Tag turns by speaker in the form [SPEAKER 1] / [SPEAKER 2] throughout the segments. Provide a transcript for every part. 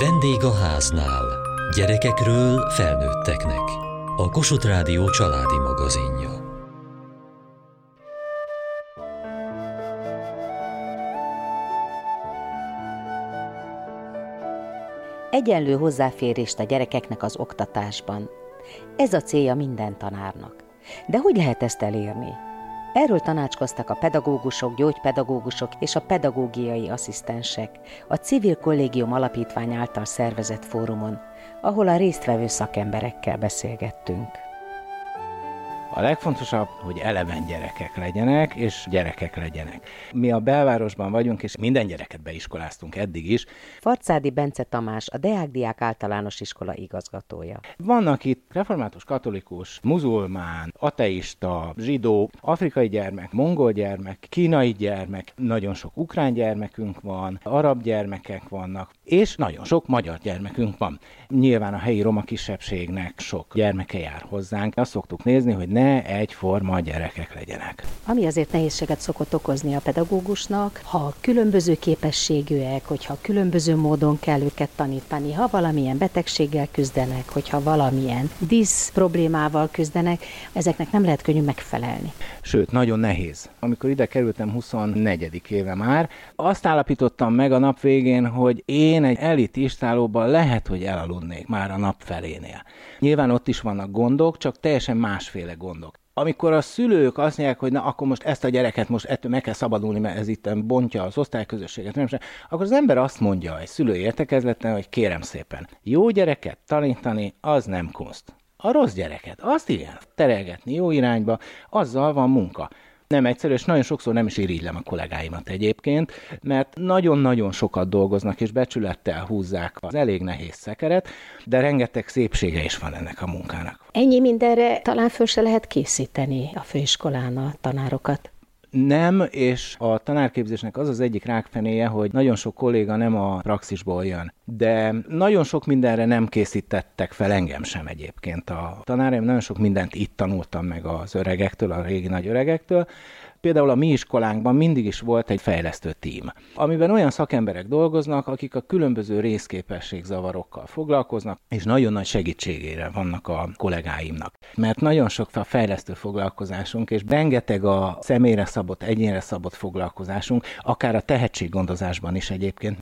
[SPEAKER 1] Vendég a háznál. Gyerekekről felnőtteknek. A Kossuth Rádió családi magazinja.
[SPEAKER 2] Egyenlő hozzáférést a gyerekeknek az oktatásban. Ez a célja minden tanárnak. De hogy lehet ezt elérni? Erről tanácskoztak a pedagógusok, gyógypedagógusok és a pedagógiai asszisztensek a Civil Kollégium Alapítvány által szervezett fórumon, ahol a résztvevő szakemberekkel beszélgettünk.
[SPEAKER 3] A legfontosabb, hogy eleven gyerekek legyenek, és gyerekek legyenek. Mi a belvárosban vagyunk, és minden gyereket beiskoláztunk eddig is.
[SPEAKER 2] Farcádi Bence Tamás, a Deák Diák általános iskola igazgatója.
[SPEAKER 3] Vannak itt református, katolikus, muzulmán, ateista, zsidó, afrikai gyermek, mongol gyermek, kínai gyermek, nagyon sok ukrán gyermekünk van, arab gyermekek vannak, és nagyon sok magyar gyermekünk van. Nyilván a helyi roma kisebbségnek sok gyermeke jár hozzánk. Azt szoktuk nézni, hogy ne egyforma gyerekek legyenek.
[SPEAKER 2] Ami azért nehézséget szokott okozni a pedagógusnak, ha különböző képességűek, hogyha különböző módon kell őket tanítani, ha valamilyen betegséggel küzdenek, hogyha valamilyen disz problémával küzdenek, ezeknek nem lehet könnyű megfelelni.
[SPEAKER 3] Sőt, nagyon nehéz. Amikor ide kerültem 24. éve már, azt állapítottam meg a nap végén, hogy én egy elit istálóban lehet, hogy elaludnék már a nap felénél. Nyilván ott is vannak gondok, csak teljesen másféle gondok amikor a szülők azt mondják, hogy na akkor most ezt a gyereket most ettől meg kell szabadulni, mert ez itt bontja az osztályközösséget, nem sem, akkor az ember azt mondja egy szülő értekezleten, hogy kérem szépen, jó gyereket tanítani, az nem kunst. A rossz gyereket, azt igen, terelgetni jó irányba, azzal van munka nem egyszerű, és nagyon sokszor nem is irigylem a kollégáimat egyébként, mert nagyon-nagyon sokat dolgoznak, és becsülettel húzzák az elég nehéz szekeret, de rengeteg szépsége is van ennek a munkának.
[SPEAKER 2] Ennyi mindenre talán föl se lehet készíteni a főiskolán a tanárokat.
[SPEAKER 3] Nem, és a tanárképzésnek az az egyik rákfenéje, hogy nagyon sok kolléga nem a praxisból jön. De nagyon sok mindenre nem készítettek fel engem sem egyébként. A tanáraim nagyon sok mindent itt tanultam meg az öregektől, a régi nagy öregektől, Például a mi iskolánkban mindig is volt egy fejlesztő tím, amiben olyan szakemberek dolgoznak, akik a különböző részképességzavarokkal foglalkoznak, és nagyon nagy segítségére vannak a kollégáimnak. Mert nagyon sok a fejlesztő foglalkozásunk, és rengeteg a személyre szabott, egyénre szabott foglalkozásunk, akár a tehetséggondozásban is egyébként.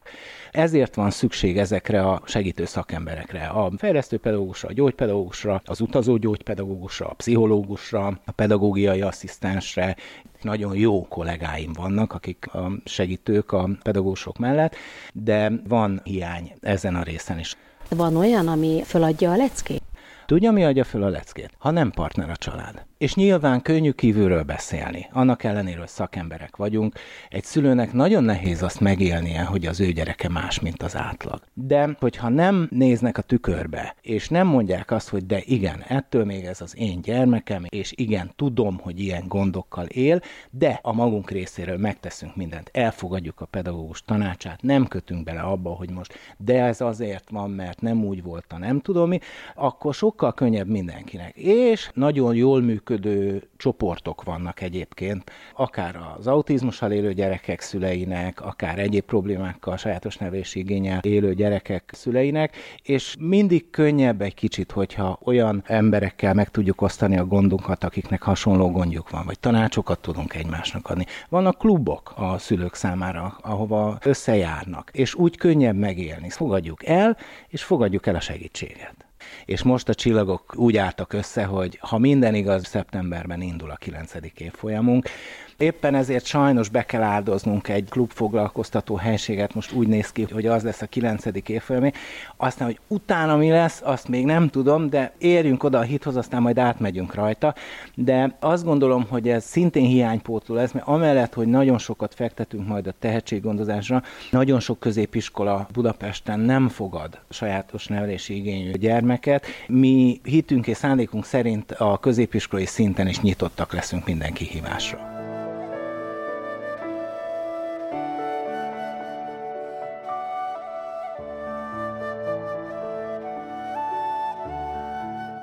[SPEAKER 3] Ezért van szükség ezekre a segítő szakemberekre, a fejlesztő pedagógusra, a gyógypedagógusra, az utazó gyógypedagógusra, a pszichológusra, a pedagógiai asszisztensre, nagyon jó kollégáim vannak, akik a segítők a pedagógusok mellett, de van hiány ezen a részen is.
[SPEAKER 2] Van olyan, ami föladja a leckét?
[SPEAKER 3] Tudja, mi adja föl a leckét? Ha nem partner a család. És nyilván könnyű kívülről beszélni. Annak ellenére, szakemberek vagyunk, egy szülőnek nagyon nehéz azt megélnie, hogy az ő gyereke más, mint az átlag. De hogyha nem néznek a tükörbe, és nem mondják azt, hogy de igen, ettől még ez az én gyermekem, és igen, tudom, hogy ilyen gondokkal él, de a magunk részéről megteszünk mindent, elfogadjuk a pedagógus tanácsát, nem kötünk bele abba, hogy most de ez azért van, mert nem úgy volt, nem tudom mi, akkor sokkal könnyebb mindenkinek. És nagyon jól működik működő csoportok vannak egyébként, akár az autizmussal élő gyerekek szüleinek, akár egyéb problémákkal, sajátos nevelési igényel élő gyerekek szüleinek, és mindig könnyebb egy kicsit, hogyha olyan emberekkel meg tudjuk osztani a gondunkat, akiknek hasonló gondjuk van, vagy tanácsokat tudunk egymásnak adni. Vannak klubok a szülők számára, ahova összejárnak, és úgy könnyebb megélni. Fogadjuk el, és fogadjuk el a segítséget és most a csillagok úgy álltak össze, hogy ha minden igaz, szeptemberben indul a 9. évfolyamunk, Éppen ezért sajnos be kell áldoznunk egy klubfoglalkoztató helységet, most úgy néz ki, hogy az lesz a 9. évfolyamé. Aztán, hogy utána mi lesz, azt még nem tudom, de érjünk oda a hithoz, aztán majd átmegyünk rajta. De azt gondolom, hogy ez szintén hiánypótló lesz, mert amellett, hogy nagyon sokat fektetünk majd a tehetséggondozásra, nagyon sok középiskola Budapesten nem fogad sajátos nevelési igényű gyermeket. Mi hitünk és szándékunk szerint a középiskolai szinten is nyitottak leszünk minden kihívásra.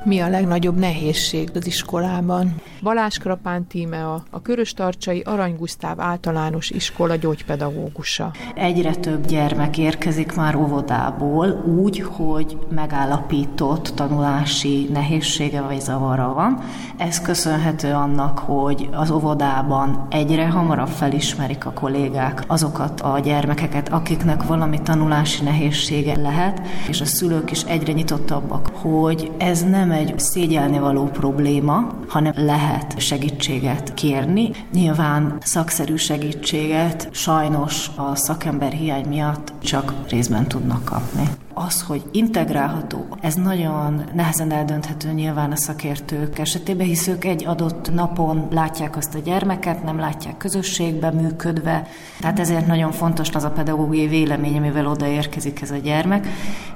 [SPEAKER 4] Mi a legnagyobb nehézség az iskolában? Balázs Krapán Tímea, a Köröstarcsai Arany Gusztáv általános iskola gyógypedagógusa.
[SPEAKER 5] Egyre több gyermek érkezik már óvodából úgy, hogy megállapított tanulási nehézsége vagy zavara van. Ez köszönhető annak, hogy az óvodában egyre hamarabb felismerik a kollégák azokat a gyermekeket, akiknek valami tanulási nehézsége lehet, és a szülők is egyre nyitottabbak, hogy ez nem egy szégyelni való probléma, hanem lehet segítséget kérni. Nyilván szakszerű segítséget sajnos a szakember hiány miatt csak részben tudnak kapni. Az, hogy integrálható, ez nagyon nehezen eldönthető nyilván a szakértők esetében, hisz ők egy adott napon látják azt a gyermeket, nem látják közösségbe működve, tehát ezért nagyon fontos az a pedagógiai vélemény, amivel odaérkezik ez a gyermek,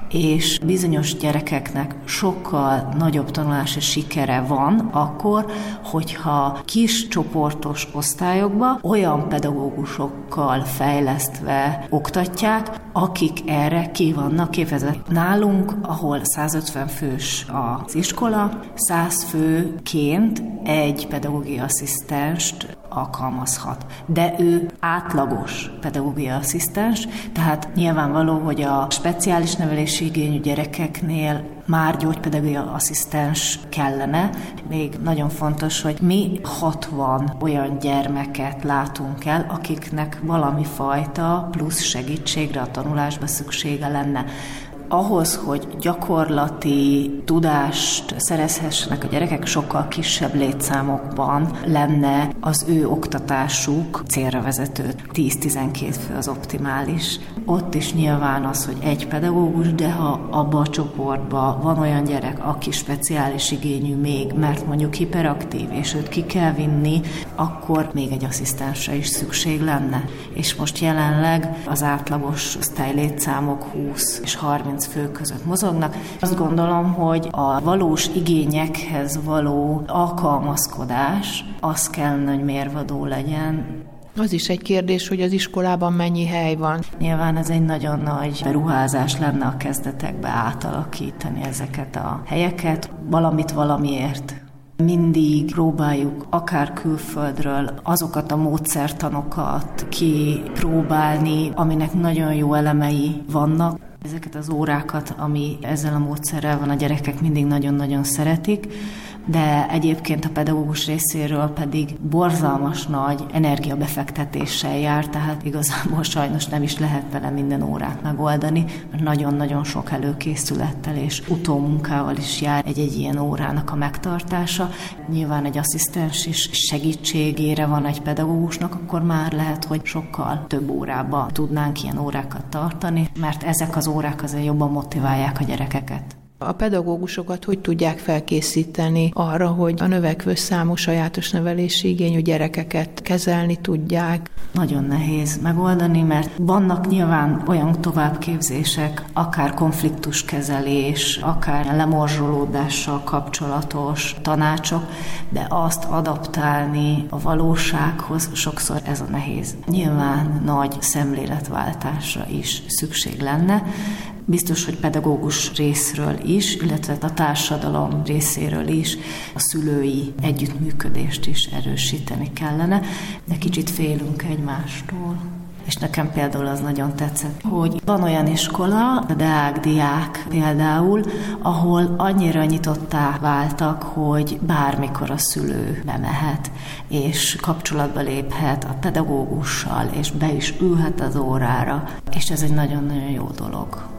[SPEAKER 5] és bizonyos gyerekeknek sokkal nagyobb tanulási sikere van akkor, hogyha kis csoportos osztályokba olyan pedagógusokkal fejlesztve oktatják, akik erre ki vannak képezve. Nálunk, ahol 150 fős az iskola, 100 főként egy pedagógiai asszisztenst alkalmazhat. De ő átlagos pedagógiai asszisztens, tehát nyilvánvaló, hogy a speciális nevelési igényű gyerekeknél már gyógypedagógiai asszisztens kellene. Még nagyon fontos, hogy mi 60 olyan gyermeket látunk el, akiknek valami fajta plusz segítségre a tanulásba szüksége lenne ahhoz, hogy gyakorlati tudást szerezhessenek a gyerekek, sokkal kisebb létszámokban lenne az ő oktatásuk célra vezető. 10-12 fő az optimális. Ott is nyilván az, hogy egy pedagógus, de ha abba a csoportban van olyan gyerek, aki speciális igényű még, mert mondjuk hiperaktív, és őt ki kell vinni, akkor még egy asszisztensre is szükség lenne. És most jelenleg az átlagos osztálylétszámok 20 és 30 30 fő között mozognak. Azt gondolom, hogy a valós igényekhez való alkalmazkodás az kell, hogy mérvadó legyen,
[SPEAKER 4] az is egy kérdés, hogy az iskolában mennyi hely van.
[SPEAKER 5] Nyilván ez egy nagyon nagy beruházás lenne a kezdetekbe átalakítani ezeket a helyeket, valamit valamiért. Mindig próbáljuk akár külföldről azokat a módszertanokat kipróbálni, aminek nagyon jó elemei vannak. Ezeket az órákat, ami ezzel a módszerrel van, a gyerekek mindig nagyon-nagyon szeretik, de egyébként a pedagógus részéről pedig borzalmas nagy energiabefektetéssel jár, tehát igazából sajnos nem is lehet vele minden órát megoldani, mert nagyon-nagyon sok előkészülettel és utómunkával is jár egy-egy ilyen órának a megtartása. Nyilván egy asszisztens is segítségére van egy pedagógusnak, akkor már lehet, hogy sokkal több órába tudnánk ilyen órákat tartani, mert ezek az órák azért jobban motiválják a gyerekeket.
[SPEAKER 4] A pedagógusokat hogy tudják felkészíteni arra, hogy a növekvő számú sajátos nevelési igényű gyerekeket kezelni tudják?
[SPEAKER 5] Nagyon nehéz megoldani, mert vannak nyilván olyan továbbképzések, akár konfliktuskezelés, akár lemorzsolódással kapcsolatos tanácsok, de azt adaptálni a valósághoz sokszor ez a nehéz. Nyilván nagy szemléletváltásra is szükség lenne, Biztos, hogy pedagógus részről is, illetve a társadalom részéről is a szülői együttműködést is erősíteni kellene, de kicsit félünk egymástól. És nekem például az nagyon tetszett, hogy van olyan iskola, a Deák diák például, ahol annyira nyitottá váltak, hogy bármikor a szülő bemehet, és kapcsolatba léphet a pedagógussal, és be is ülhet az órára, és ez egy nagyon-nagyon jó dolog.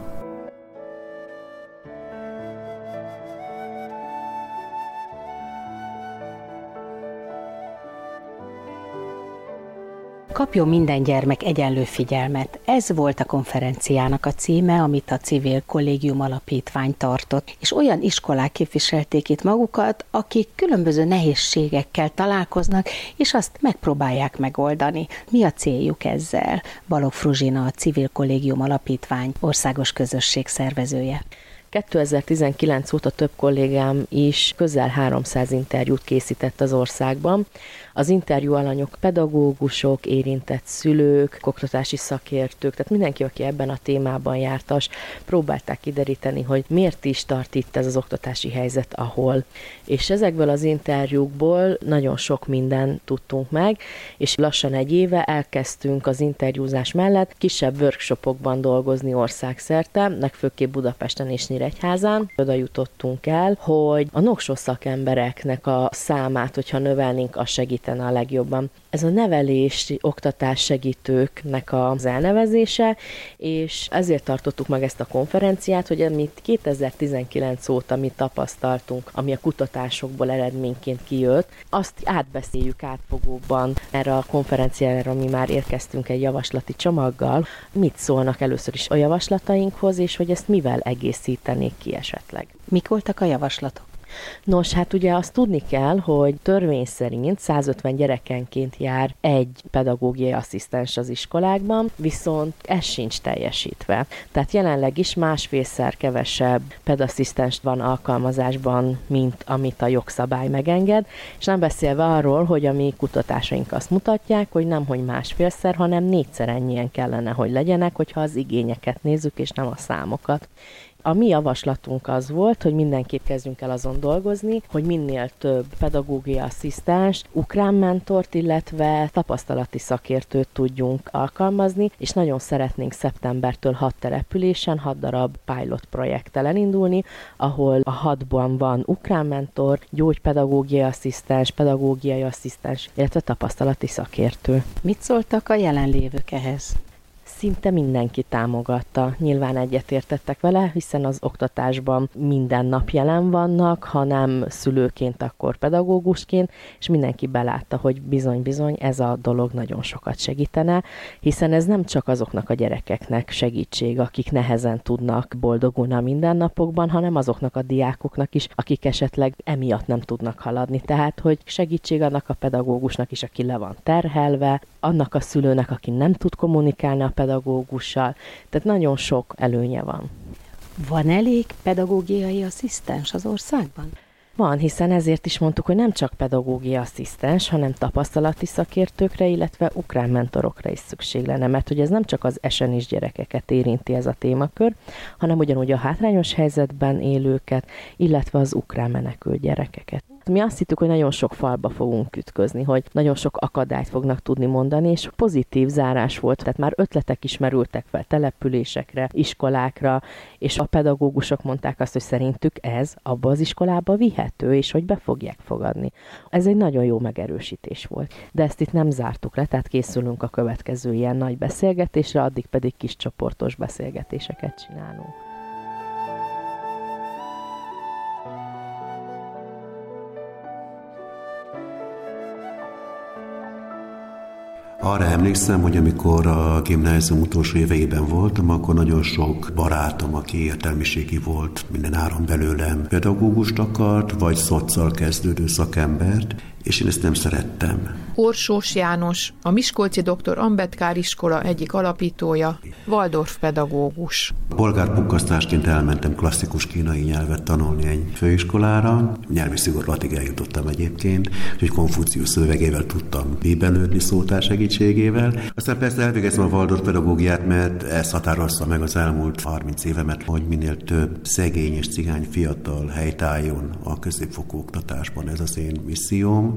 [SPEAKER 2] Kapjon minden gyermek egyenlő figyelmet. Ez volt a konferenciának a címe, amit a Civil Kollégium Alapítvány tartott, és olyan iskolák képviselték itt magukat, akik különböző nehézségekkel találkoznak, és azt megpróbálják megoldani. Mi a céljuk ezzel? Balog Fruzsina, a Civil Kollégium Alapítvány országos közösség szervezője.
[SPEAKER 6] 2019 óta több kollégám is közel 300 interjút készített az országban. Az interjú alanyok pedagógusok, érintett szülők, oktatási szakértők, tehát mindenki, aki ebben a témában jártas, próbálták kideríteni, hogy miért is tart itt ez az oktatási helyzet, ahol. És ezekből az interjúkból nagyon sok minden tudtunk meg, és lassan egy éve elkezdtünk az interjúzás mellett kisebb workshopokban dolgozni országszerte, legfőképp Budapesten és Nyíregyházán. Oda jutottunk el, hogy a noksó szakembereknek a számát, hogyha növelnénk, az segítene a legjobban. Ez a nevelési, oktatás segítőknek az elnevezése, és ezért tartottuk meg ezt a konferenciát, hogy amit 2019 óta mi tapasztaltunk, ami a kutatásokból eredményként kijött, azt átbeszéljük átfogóban erre a konferenciára, mi már érkeztünk egy javaslati csomaggal. Mit szólnak először is a javaslatainkhoz, és hogy ezt mivel egészítenék ki esetleg?
[SPEAKER 2] Mik voltak a javaslatok?
[SPEAKER 6] Nos, hát ugye azt tudni kell, hogy törvény szerint 150 gyerekenként jár egy pedagógiai asszisztens az iskolákban, viszont ez sincs teljesítve. Tehát jelenleg is másfélszer kevesebb pedasszisztens van alkalmazásban, mint amit a jogszabály megenged, és nem beszélve arról, hogy a mi kutatásaink azt mutatják, hogy nem hogy másfélszer, hanem négyszer ennyien kellene, hogy legyenek, hogyha az igényeket nézzük, és nem a számokat. A mi javaslatunk az volt, hogy mindenképp kezdjünk el azon dolgozni, hogy minél több pedagógiai asszisztens, ukrán mentort, illetve tapasztalati szakértőt tudjunk alkalmazni, és nagyon szeretnénk szeptembertől hat településen, hat darab pilot projekttel elindulni, ahol a hatban van ukrán mentor, gyógypedagógiai asszisztens, pedagógiai asszisztens, illetve tapasztalati szakértő.
[SPEAKER 2] Mit szóltak a jelenlévők ehhez?
[SPEAKER 6] Szinte mindenki támogatta. Nyilván egyetértettek vele, hiszen az oktatásban minden nap jelen vannak, ha nem szülőként, akkor pedagógusként, és mindenki belátta, hogy bizony-bizony ez a dolog nagyon sokat segítene, hiszen ez nem csak azoknak a gyerekeknek segítség, akik nehezen tudnak boldogulni a mindennapokban, hanem azoknak a diákoknak is, akik esetleg emiatt nem tudnak haladni. Tehát, hogy segítség annak a pedagógusnak is, aki le van terhelve, annak a szülőnek, aki nem tud kommunikálni a pedagógussal. Tehát nagyon sok előnye van.
[SPEAKER 2] Van elég pedagógiai asszisztens az országban?
[SPEAKER 6] Van, hiszen ezért is mondtuk, hogy nem csak pedagógiai asszisztens, hanem tapasztalati szakértőkre, illetve ukrán mentorokra is szükség lenne, mert hogy ez nem csak az esenis gyerekeket érinti ez a témakör, hanem ugyanúgy a hátrányos helyzetben élőket, illetve az ukrán menekült gyerekeket. Mi azt hittük, hogy nagyon sok falba fogunk ütközni, hogy nagyon sok akadályt fognak tudni mondani, és pozitív zárás volt, tehát már ötletek is merültek fel településekre, iskolákra, és a pedagógusok mondták azt, hogy szerintük ez abba az iskolába vihető, és hogy be fogják fogadni. Ez egy nagyon jó megerősítés volt. De ezt itt nem zártuk le, tehát készülünk a következő ilyen nagy beszélgetésre, addig pedig kis csoportos beszélgetéseket csinálunk.
[SPEAKER 7] Arra emlékszem, hogy amikor a gimnázium utolsó éveiben voltam, akkor nagyon sok barátom, aki értelmiségi volt, minden áron belőlem pedagógust akart, vagy szoccal kezdődő szakembert, és én ezt nem szerettem.
[SPEAKER 4] Orsós János, a Miskolci Dr. Ambetkár iskola egyik alapítója, Waldorf pedagógus.
[SPEAKER 7] Polgárpukkasztásként elmentem klasszikus kínai nyelvet tanulni egy főiskolára, nyelvi szigorlatig eljutottam egyébként, hogy Konfucius szövegével tudtam bíbelődni szótár segítségével. Aztán persze elvégeztem a Waldorf pedagógiát, mert ez határozta meg az elmúlt 30 évemet, hogy minél több szegény és cigány fiatal helytálljon a középfokú oktatásban. Ez az én misszióm.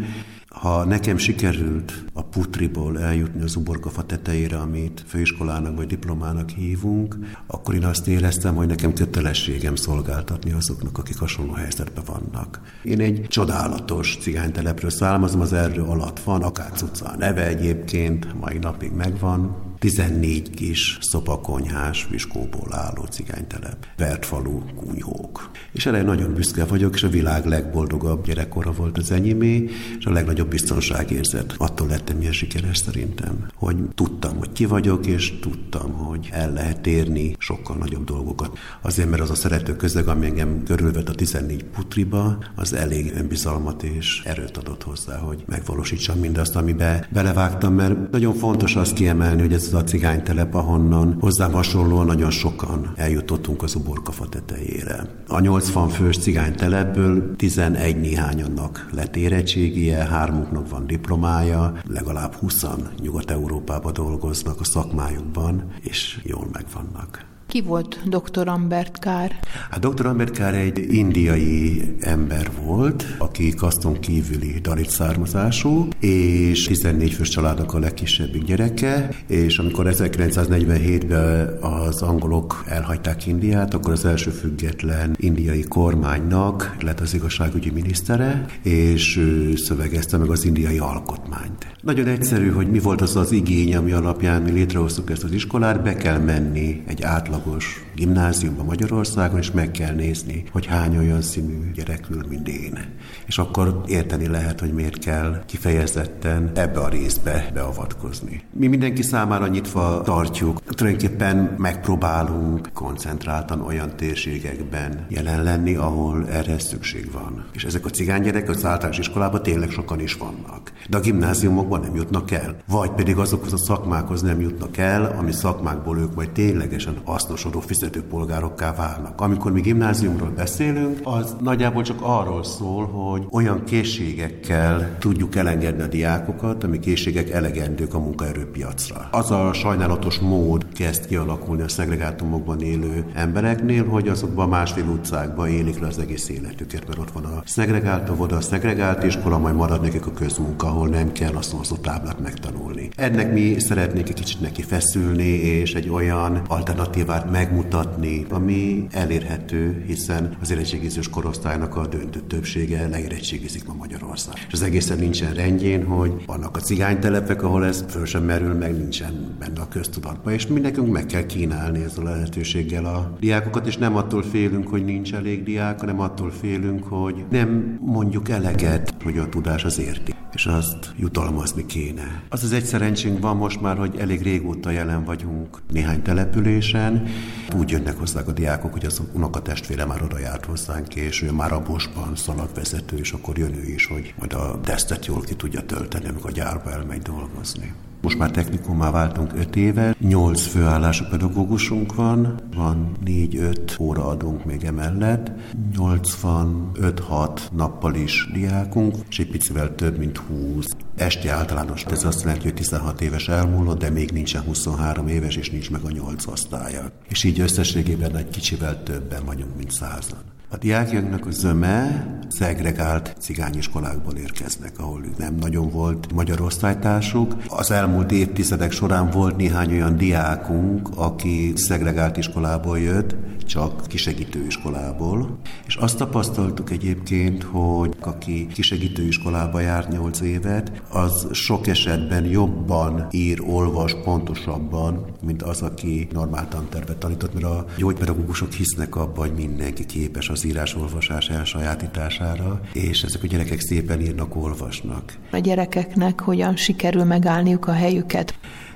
[SPEAKER 7] Ha nekem sikerült a putriból eljutni az uborkafa tetejére, amit főiskolának vagy diplomának hívunk, akkor én azt éreztem, hogy nekem kötelességem szolgáltatni azoknak, akik hasonló helyzetben vannak. Én egy csodálatos cigánytelepről származom, az erdő alatt van, Akác utca a neve egyébként, mai napig megvan, 14 kis szopakonyhás, viskóból álló cigánytelep, vertfalú, kunyhók. És erre nagyon büszke vagyok, és a világ legboldogabb gyerekkora volt az enyémé, és a legnagyobb biztonságérzet. Attól lettem ilyen sikeres szerintem, hogy tudtam, hogy ki vagyok, és tudtam, hogy el lehet érni sokkal nagyobb dolgokat. Azért, mert az a szerető közeg, ami engem körülvet a 14 putriba, az elég önbizalmat és erőt adott hozzá, hogy megvalósítsam mindazt, amibe belevágtam, mert nagyon fontos azt kiemelni, hogy ez az a cigánytelep, ahonnan hozzám hasonlóan nagyon sokan eljutottunk az uborkafa tetejére. A 80 fős cigánytelepből 11 néhányannak lett érettségie, hármuknak van diplomája, legalább 20 Nyugat-Európába dolgoznak a szakmájukban, és jól megvannak.
[SPEAKER 4] Ki volt dr. Ambert Kár?
[SPEAKER 7] A dr. Ambert Kár egy indiai ember volt, aki kaszton kívüli dalit származású, és 14 fős családnak a legkisebbik gyereke, és amikor 1947-ben az angolok elhagyták Indiát, akkor az első független indiai kormánynak lett az igazságügyi minisztere, és ő szövegezte meg az indiai alkotmányt. Nagyon egyszerű, hogy mi volt az az igény, ami alapján mi létrehoztuk ezt az iskolát, be kell menni egy átlagos gimnáziumba Magyarországon, és meg kell nézni, hogy hány olyan színű gyerek ül, mint én. És akkor érteni lehet, hogy miért kell kifejezetten ebbe a részbe beavatkozni. Mi mindenki számára nyitva tartjuk. Tulajdonképpen megpróbálunk koncentráltan olyan térségekben jelen lenni, ahol erre szükség van. És ezek a cigánygyerek az általános iskolában tényleg sokan is vannak. De a gimnáziumokban nem jutnak el. Vagy pedig azokhoz a szakmákhoz nem jutnak el, ami szakmákból ők majd ténylegesen hasznosodó fizető polgárokká válnak. Amikor mi gimnáziumról beszélünk, az nagyjából csak arról szól, hogy olyan készségekkel tudjuk elengedni a diákokat, ami készségek elegendők a munkaerőpiacra. Az a sajnálatos mód kezd kialakulni a szegregátumokban élő embereknél, hogy azokban másfél utcákban élik le az egész életüket, mert ott van a szegregált óvoda, a szegregált iskola, majd marad nekik a közmunka, ahol nem kell azt szó táblát megtanulni. Ennek mi szeretnénk egy kicsit neki feszülni, és egy olyan alternatívát megmutatni, ami elérhető, hiszen az érettségizős korosztálynak a döntő többsége leérettségizik ma Magyarország. És az egészen nincsen rendjén, hogy vannak a cigánytelepek, ahol ez föl sem merül, meg nincsen benne a köztudatban, és mi nekünk meg kell kínálni ezzel a lehetőséggel a diákokat, és nem attól félünk, hogy nincs elég diák, hanem attól félünk, hogy nem mondjuk eleget, hogy a tudás az érti, és azt jutalmazni kéne. Az az egy szerencsénk van most már, hogy elég régóta jelen vagyunk néhány településen. Úgy jönnek hozzá a diákok, hogy az unokatestvére már oda járt hozzánk, és ő már a bosban szalagvezető, és akkor jön ő is, hogy majd a tesztet jól ki tudja tölteni, amikor a gyárba elmegy dolgozni. Most már technikumá váltunk 5 éve, 8 főállású pedagógusunk van, van 4-5 óraadónk még emellett, 85-6 nappal is diákunk, és egy picivel több, mint 20 esti általános. Ez azt jelenti, hogy 16 éves elmúlott, de még nincsen 23 éves, és nincs meg a 8 osztálya. És így összességében egy kicsivel többen vagyunk, mint százan. A diákjainknak a zöme szegregált cigányiskolákból érkeznek, ahol nem nagyon volt magyar osztálytársuk. Az elmúlt évtizedek során volt néhány olyan diákunk, aki szegregált iskolából jött, csak kisegítő iskolából, és azt tapasztaltuk egyébként, hogy aki kisegítő iskolába járt 8 évet, az sok esetben jobban ír, olvas pontosabban, mint az, aki normál tantervet tanított, mert a gyógypedagógusok hisznek abban, hogy mindenki képes az írás-olvasás elsajátítására, és ezek a gyerekek szépen írnak, olvasnak.
[SPEAKER 4] A gyerekeknek hogyan sikerül megállniuk a helyüket?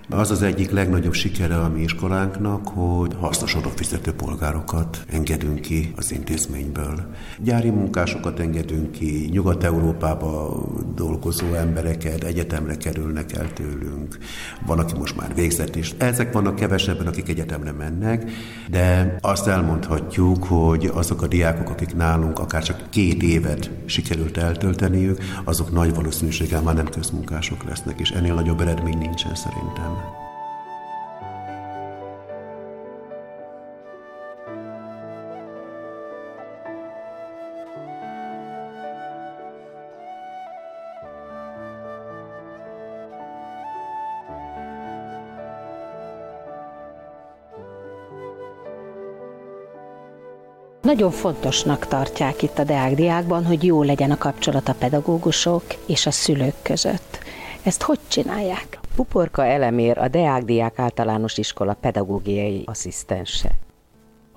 [SPEAKER 7] Az az egyik legnagyobb sikere a mi iskolánknak, hogy hasznos adófizető polgárokat engedünk ki az intézményből. Gyári munkásokat engedünk ki, Nyugat-Európába dolgozó embereket egyetemre kerülnek el tőlünk. Van, aki most már végzett is. Ezek vannak kevesebben, akik egyetemre mennek, de azt elmondhatjuk, hogy azok a diákok, akik nálunk akár csak két évet sikerült eltölteniük, azok nagy valószínűséggel már nem közmunkások lesznek, és ennél nagyobb eredmény nincsen szerintem.
[SPEAKER 2] Nagyon fontosnak tartják itt a Deák Diákban, hogy jó legyen a kapcsolat a pedagógusok és a szülők között. Ezt hogy csinálják? Puporka Elemér, a Deák Diák Általános Iskola pedagógiai asszisztense.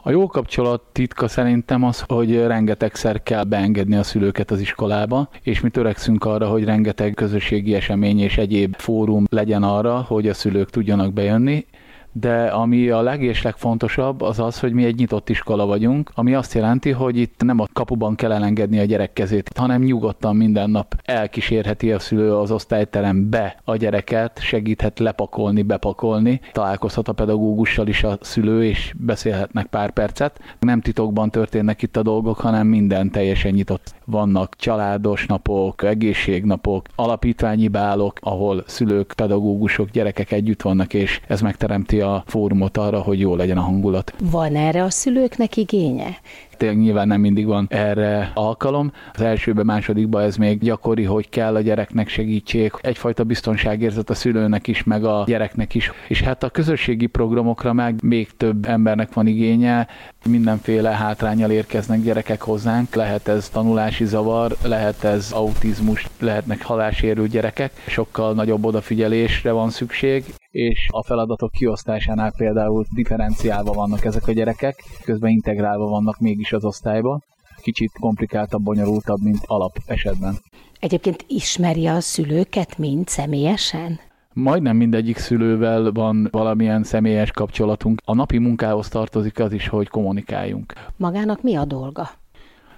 [SPEAKER 8] A jó kapcsolat titka szerintem az, hogy rengetegszer kell beengedni a szülőket az iskolába, és mi törekszünk arra, hogy rengeteg közösségi esemény és egyéb fórum legyen arra, hogy a szülők tudjanak bejönni, de ami a leg és legfontosabb az az, hogy mi egy nyitott iskola vagyunk, ami azt jelenti, hogy itt nem a kapuban kell elengedni a gyerek kezét, hanem nyugodtan minden nap elkísérheti a szülő az osztályterembe a gyereket, segíthet lepakolni, bepakolni, találkozhat a pedagógussal is a szülő, és beszélhetnek pár percet. Nem titokban történnek itt a dolgok, hanem minden teljesen nyitott. Vannak családos napok, egészségnapok, alapítványi bálok, ahol szülők, pedagógusok, gyerekek együtt vannak, és ez megteremti a fórumot arra, hogy jó legyen a hangulat.
[SPEAKER 2] Van erre a szülőknek igénye?
[SPEAKER 8] tényleg nyilván nem mindig van erre alkalom. Az elsőben, másodikban ez még gyakori, hogy kell a gyereknek segítség, egyfajta biztonságérzet a szülőnek is, meg a gyereknek is. És hát a közösségi programokra meg még több embernek van igénye, mindenféle hátrányal érkeznek gyerekek hozzánk, lehet ez tanulási zavar, lehet ez autizmus, lehetnek halásérült gyerekek, sokkal nagyobb odafigyelésre van szükség, és a feladatok kiosztásánál például differenciálva vannak ezek a gyerekek, közben integrálva vannak mégis az osztályba. Kicsit komplikáltabb, bonyolultabb, mint alap esetben.
[SPEAKER 2] Egyébként ismeri a szülőket mind személyesen?
[SPEAKER 8] Majdnem mindegyik szülővel van valamilyen személyes kapcsolatunk. A napi munkához tartozik az is, hogy kommunikáljunk.
[SPEAKER 2] Magának mi a dolga?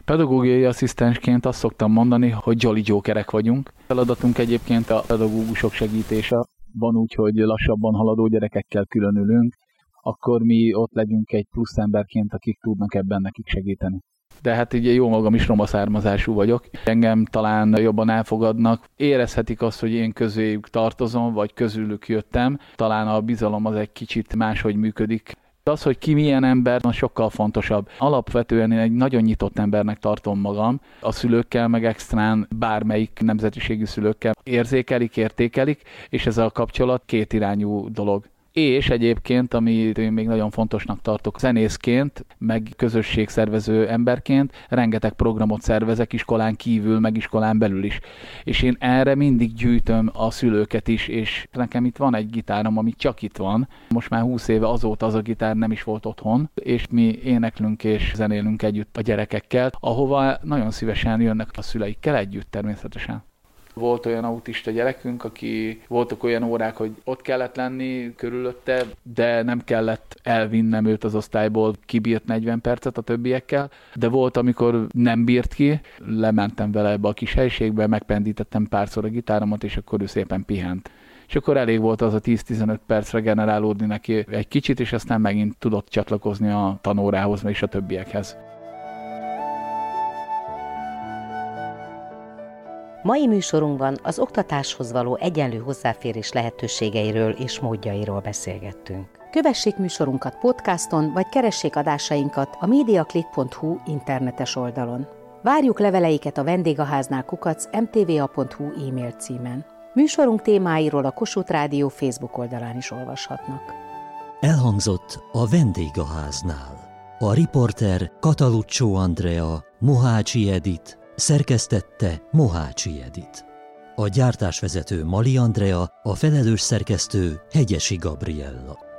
[SPEAKER 8] Pedagógiai asszisztensként azt szoktam mondani, hogy jolly jokerek vagyunk. Feladatunk egyébként a pedagógusok segítése. Van úgy, hogy lassabban haladó gyerekekkel különülünk, akkor mi ott legyünk egy plusz emberként, akik tudnak ebben nekik segíteni de hát ugye jó magam is roma származású vagyok. Engem talán jobban elfogadnak. Érezhetik azt, hogy én közéjük tartozom, vagy közülük jöttem. Talán a bizalom az egy kicsit máshogy működik. Az, hogy ki milyen ember, az sokkal fontosabb. Alapvetően én egy nagyon nyitott embernek tartom magam. A szülőkkel, meg extrán bármelyik nemzetiségű szülőkkel érzékelik, értékelik, és ez a kapcsolat kétirányú dolog és egyébként, amit én még nagyon fontosnak tartok, zenészként, meg közösségszervező emberként, rengeteg programot szervezek iskolán kívül, meg iskolán belül is. És én erre mindig gyűjtöm a szülőket is, és nekem itt van egy gitárom, ami csak itt van. Most már 20 éve azóta az a gitár nem is volt otthon, és mi éneklünk és zenélünk együtt a gyerekekkel, ahova nagyon szívesen jönnek a szüleikkel együtt természetesen. Volt olyan autista gyerekünk, aki voltak olyan órák, hogy ott kellett lenni körülötte, de nem kellett elvinnem őt az osztályból, kibírt 40 percet a többiekkel, de volt, amikor nem bírt ki, lementem vele ebbe a kis helységbe, megpendítettem párszor a gitáromat, és akkor ő szépen pihent és akkor elég volt az a 10-15 percre generálódni neki egy kicsit, és aztán megint tudott csatlakozni a tanórához és a többiekhez.
[SPEAKER 2] Mai műsorunkban az oktatáshoz való egyenlő hozzáférés lehetőségeiről és módjairól beszélgettünk. Kövessék műsorunkat podcaston, vagy keressék adásainkat a mediaclick.hu internetes oldalon. Várjuk leveleiket a vendégháznál kukac mtva.hu e-mail címen. Műsorunk témáiról a Kossuth Rádió Facebook oldalán is olvashatnak.
[SPEAKER 1] Elhangzott a vendégháznál. A riporter Kataluccio Andrea, Mohácsi Edit, Szerkesztette Mohácsi Edit. A gyártásvezető Mali Andrea, a felelős szerkesztő Hegyesi Gabriella.